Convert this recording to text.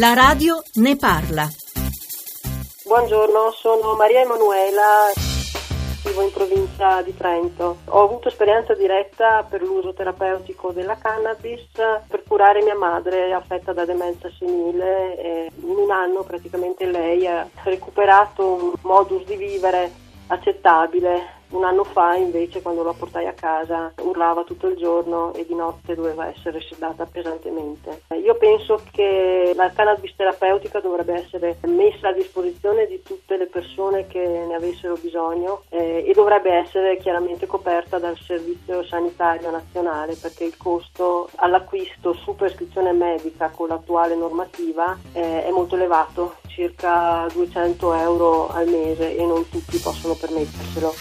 La radio ne parla. Buongiorno, sono Maria Emanuela, vivo in provincia di Trento. Ho avuto esperienza diretta per l'uso terapeutico della cannabis per curare mia madre affetta da demenza senile e in un anno praticamente lei ha recuperato un modus di vivere accettabile un anno fa invece quando la portai a casa urlava tutto il giorno e di notte doveva essere sedata pesantemente. Io penso che la cannabis terapeutica dovrebbe essere messa a disposizione di tutte le persone che ne avessero bisogno eh, e dovrebbe essere chiaramente coperta dal Servizio Sanitario Nazionale perché il costo all'acquisto su prescrizione medica con l'attuale normativa eh, è molto elevato, circa 200 euro al mese e non tutti possono permetterselo.